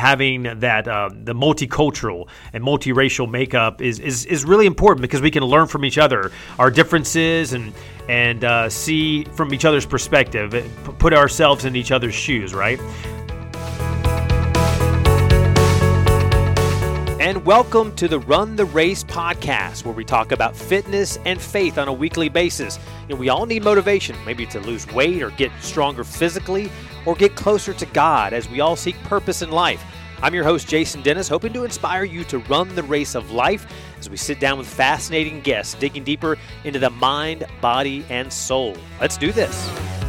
having that uh, the multicultural and multiracial makeup is, is is really important because we can learn from each other our differences and and uh, see from each other's perspective, put ourselves in each other's shoes, right? And welcome to the Run the Race podcast, where we talk about fitness and faith on a weekly basis. Know, we all need motivation, maybe to lose weight or get stronger physically or get closer to God as we all seek purpose in life. I'm your host, Jason Dennis, hoping to inspire you to run the race of life as we sit down with fascinating guests, digging deeper into the mind, body, and soul. Let's do this.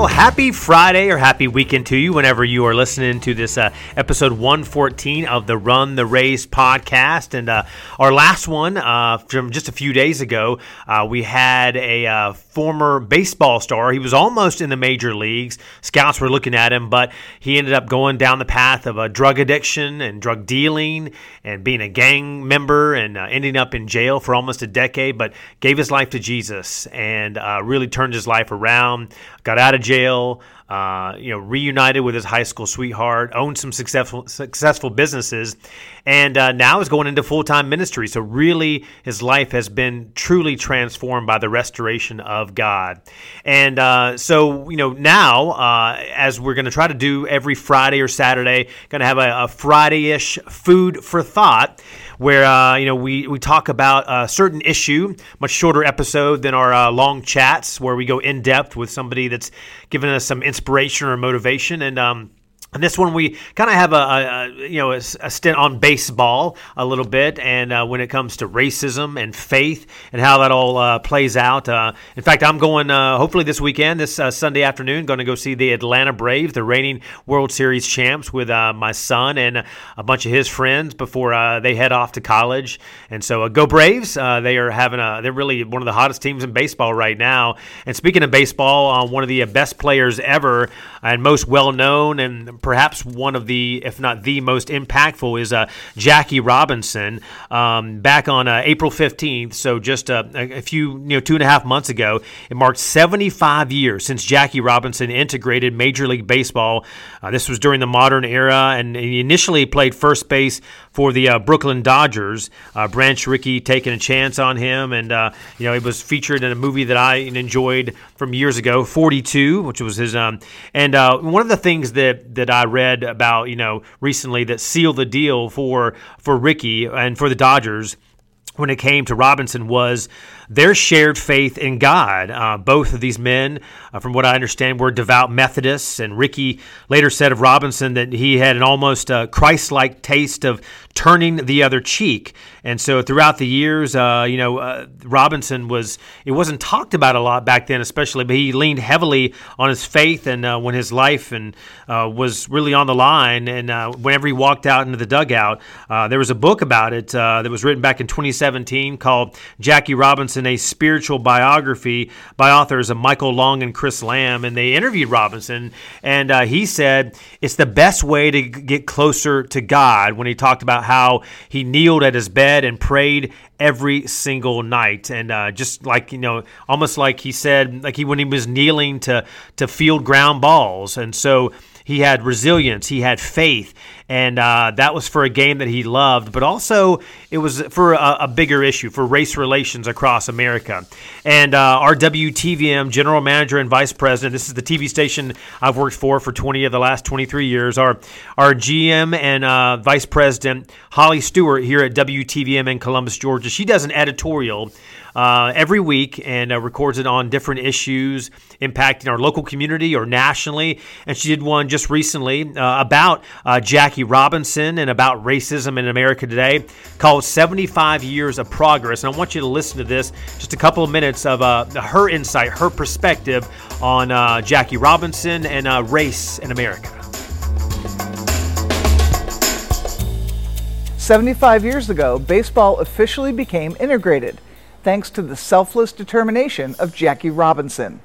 Well, happy Friday or happy weekend to you whenever you are listening to this uh, episode 114 of the Run the Race podcast. And uh, our last one uh, from just a few days ago, uh, we had a uh, former baseball star. He was almost in the major leagues. Scouts were looking at him, but he ended up going down the path of a drug addiction and drug dealing and being a gang member and uh, ending up in jail for almost a decade, but gave his life to Jesus and really turned his life around got out of jail, uh, you know, reunited with his high school sweetheart, owned some successful successful businesses, and uh, now is going into full time ministry. So really, his life has been truly transformed by the restoration of God. And uh, so you know now, uh, as we're going to try to do every Friday or Saturday, going to have a, a Friday ish food for thought where uh, you know we, we talk about a certain issue, much shorter episode than our uh, long chats, where we go in depth with somebody that's given us some inspiration or motivation. And um, and this one, we kind of have a, a, you know a, a, stint on baseball a little bit, and uh, when it comes to racism and faith and how that all uh, plays out. Uh, in fact, I'm going uh, hopefully this weekend, this uh, Sunday afternoon, going to go see the Atlanta Braves, the reigning World Series champs, with uh, my son and a bunch of his friends before they head off to college. And so, go Braves! they are having a they're really one of the hottest teams in baseball right now. And speaking of baseball, one of the best players ever and most well known and perhaps one of the, if not the most impactful, is uh, Jackie Robinson. Um, back on uh, April 15th, so just uh, a few, you know, two and a half months ago, it marked 75 years since Jackie Robinson integrated Major League Baseball. Uh, this was during the modern era, and he initially played first base for the uh, Brooklyn Dodgers. Uh, Branch Rickey taking a chance on him, and you know, it was featured in a movie that I enjoyed from years ago, 42, which was his. Um, and one of the things that that I read about, you know, recently that sealed the deal for for Rickey and for the Dodgers when it came to Robinson was their shared faith in God. Uh, both of these men, uh, from what I understand, were devout Methodists, and Rickey later said of Robinson that he had an almost uh, Christ like taste of turning the other cheek. And so throughout the years, uh, you know, uh, Robinson was, it wasn't talked about a lot back then, especially, but he leaned heavily on his faith and uh, when his life and was really on the line. And whenever he walked out into the dugout, there was a book about it that was written back in 2017 called Jackie Robinson a spiritual biography by authors of Michael Long and Chris Lamb, and they interviewed Robinson, and uh, he said it's the best way to get closer to God when he talked about how he kneeled at his bed and prayed every single night. And uh, just like you know almost like he said like he when he was kneeling to to field ground balls. And so he had resilience, he had faith, and uh, that was for a game that he loved, but also it was for a, a bigger issue for race relations across America. And uh, our WTVM general manager and vice president, this is the TV station I've worked for for 20 of the last 23 years, our, our GM and uh, vice president, Holly Stewart, here at WTVM in Columbus, Georgia, she does an editorial uh, every week and uh, records it on different issues impacting our local community or nationally. And she did one just recently uh, about uh, Jackie Robinson and about racism in America today called 75 Years of Progress. And I want you to listen to this, just a couple of minutes of uh, her insight, her perspective on uh, Jackie Robinson and race in America. 75 years ago, baseball officially became integrated thanks to the selfless determination of Jackie Robinson.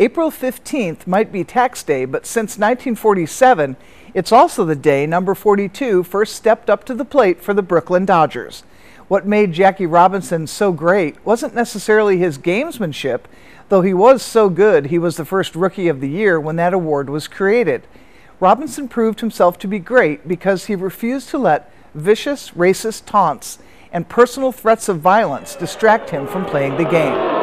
April 15th might be tax day, but since 1947, it's also the day number 42 first stepped up to the plate for the Brooklyn Dodgers. What made Jackie Robinson so great wasn't necessarily his gamesmanship, Though he was so good, he was the first Rookie of the Year when that award was created. Robinson proved himself to be great because he refused to let vicious, racist taunts and personal threats of violence distract him from playing the game.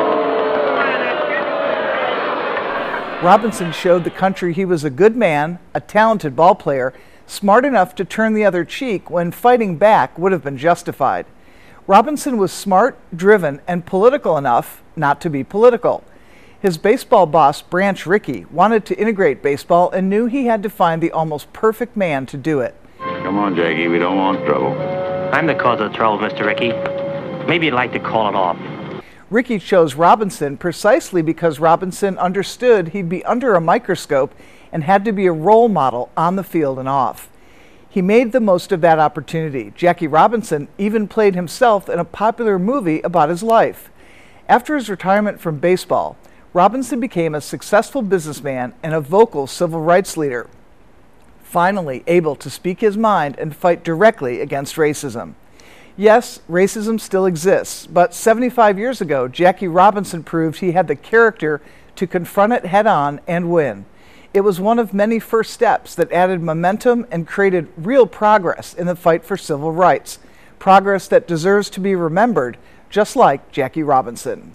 Robinson showed the country he was a good man, a talented ball player, smart enough to turn the other cheek when fighting back would have been justified. Robinson was smart, driven, and political enough not to be political. His baseball boss, Branch Rickey, wanted to integrate baseball and knew he had to find the almost perfect man to do it. Come on, Jackie, we don't want trouble. I'm the cause of the trouble, Mr. Rickey. Maybe you'd like to call it off. Rickey chose Robinson precisely because Robinson understood he'd be under a microscope and had to be a role model on the field and off. He made the most of that opportunity. Jackie Robinson even played himself in a popular movie about his life. After his retirement from baseball, Robinson became a successful businessman and a vocal civil rights leader, finally able to speak his mind and fight directly against racism. Yes, racism still exists, but 75 years ago, Jackie Robinson proved he had the character to confront it head on and win. It was one of many first steps that added momentum and created real progress in the fight for civil rights, progress that deserves to be remembered, just like Jackie Robinson.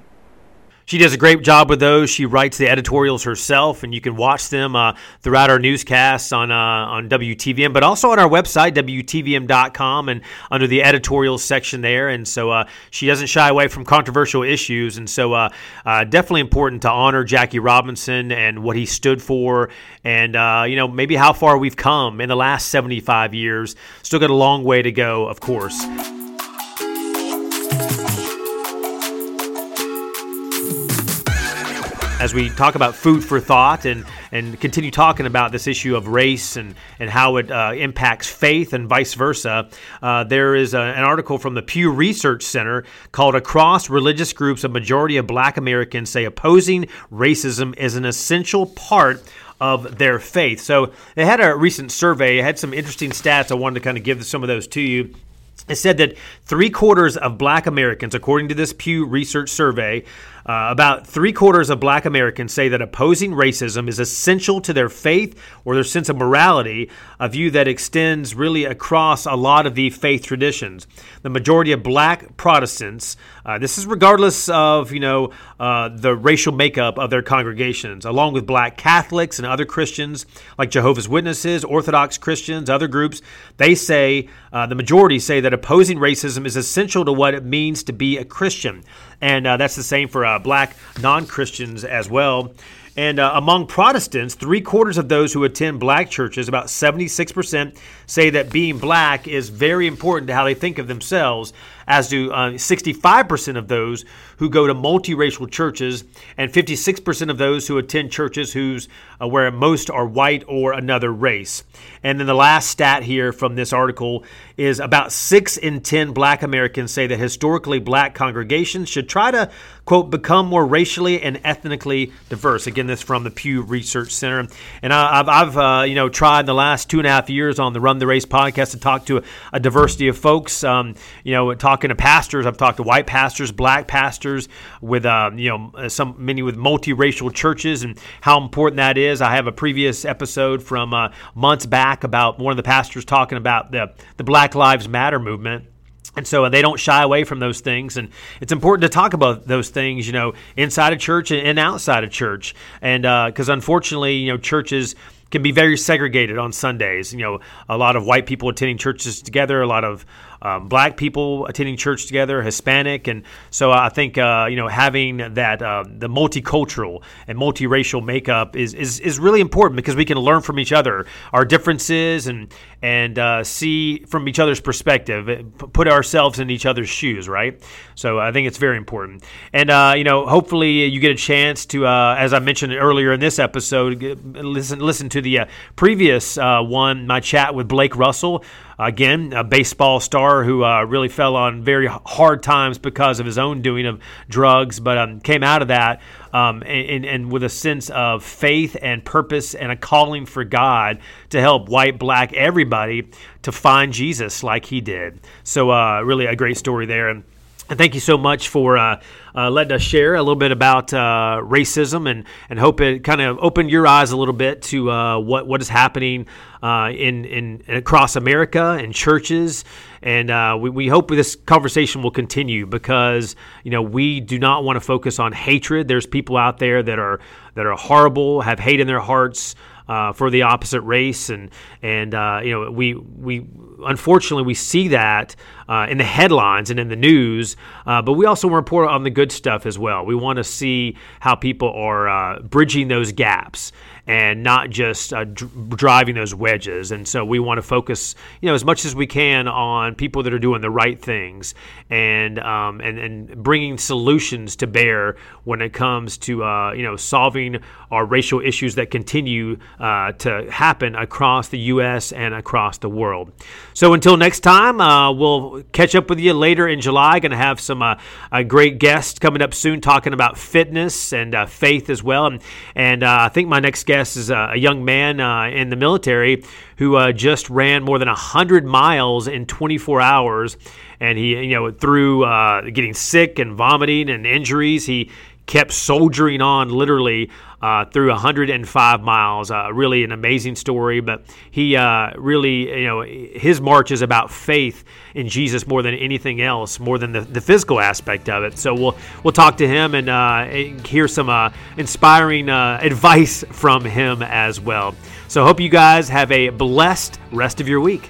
She does a great job with those. She writes the editorials herself, and you can watch them uh, throughout our newscasts on uh, on WTVM, but also on our website WTVM.com and under the editorials section there. And so uh, she doesn't shy away from controversial issues, and so uh, uh, definitely important to honor Jackie Robinson and what he stood for, and uh, you know maybe how far we've come in the last 75 years. Still got a long way to go, of course. As we talk about food for thought and, and continue talking about this issue of race and, and how it uh, impacts faith and vice versa, uh, there is a, an article from the Pew Research Center called Across Religious Groups, a majority of black Americans say opposing racism is an essential part of their faith. So they had a recent survey, it had some interesting stats. I wanted to kind of give some of those to you. It said that three quarters of black Americans, according to this Pew Research survey, uh, about three quarters of black Americans say that opposing racism is essential to their faith or their sense of morality, a view that extends really across a lot of the faith traditions. The majority of black Protestants, uh, this is regardless of you know uh, the racial makeup of their congregations, along with black Catholics and other Christians like Jehovah's Witnesses, Orthodox Christians, other groups, they say uh, the majority say that opposing racism is essential to what it means to be a Christian and uh, that's the same for uh, black non Christians as well. And uh, among Protestants, three quarters of those who attend black churches, about 76%, say that being black is very important to how they think of themselves, as do uh, 65% of those who go to multiracial churches, and 56% of those who attend churches whose uh, where most are white or another race. And then the last stat here from this article is about six in 10 black Americans say that historically black congregations should try to, quote, become more racially and ethnically diverse. Again, this from the Pew Research Center. And I, have I've uh, you know, tried the last two and a half years on the Run the Race podcast to talk to a, a diversity of folks. Um, you know, talking to pastors, I've talked to white pastors, black pastors, with uh, you know uh, some many with multiracial churches and how important that is. I have a previous episode from uh, months back about one of the pastors talking about the the Black Lives Matter movement. And so they don't shy away from those things. And it's important to talk about those things, you know, inside a church and outside of church. And because uh, unfortunately, you know, churches can be very segregated on Sundays. You know, a lot of white people attending churches together, a lot of um, black people attending church together, Hispanic, and so I think uh, you know having that uh, the multicultural and multiracial makeup is, is is really important because we can learn from each other our differences and and uh, see from each other's perspective, eh, put ourselves in each other's shoes, right? So I think it's very important, and uh, you know hopefully you get a chance to, uh, as I mentioned earlier in this episode, listen listen to the uh, previous one, my chat with Blake Russell. Again, a baseball star who uh, really fell on very hard times because of his own doing of drugs, but um, came out of that um, and, and, with a sense of faith and purpose and a calling for God to help white, black, everybody to find Jesus like he did. So, uh, really, a great story there. And thank you so much for uh, uh, letting us share a little bit about uh, racism and, and hope it kind of opened your eyes a little bit to uh, what, what is happening uh, in, in, across America in churches. And uh, we, we hope this conversation will continue because you know we do not want to focus on hatred. There's people out there that are that are horrible, have hate in their hearts. Uh, for the opposite race, and and uh, you know we we unfortunately we see that uh, in the headlines and in the news, uh, but we also report on the good stuff as well. We want to see how people are uh, bridging those gaps and not just uh, dr- driving those wedges. And so we want to focus, you know, as much as we can on people that are doing the right things and um, and and bringing solutions to bear when it comes to uh, you know solving our racial issues that continue uh, to happen across the U.S. and across the world. So until next time, uh, we'll catch up with you later in July. Going to have some uh, a great guest coming up soon, talking about fitness and uh, faith as well. And and I think my next guest is a, a young man uh, in the military who uh, just ran more than 100 miles in 24 hours. And he, you know, through uh, getting sick and vomiting and injuries, he kept soldiering on literally uh, through 105 miles. Uh, really an amazing story, but he uh, really, you know, his march is about faith in Jesus more than anything else, more than the, the physical aspect of it. So we'll we'll talk to him and uh, hear some uh, inspiring uh, advice from him as well. So hope you guys have a blessed rest of your week.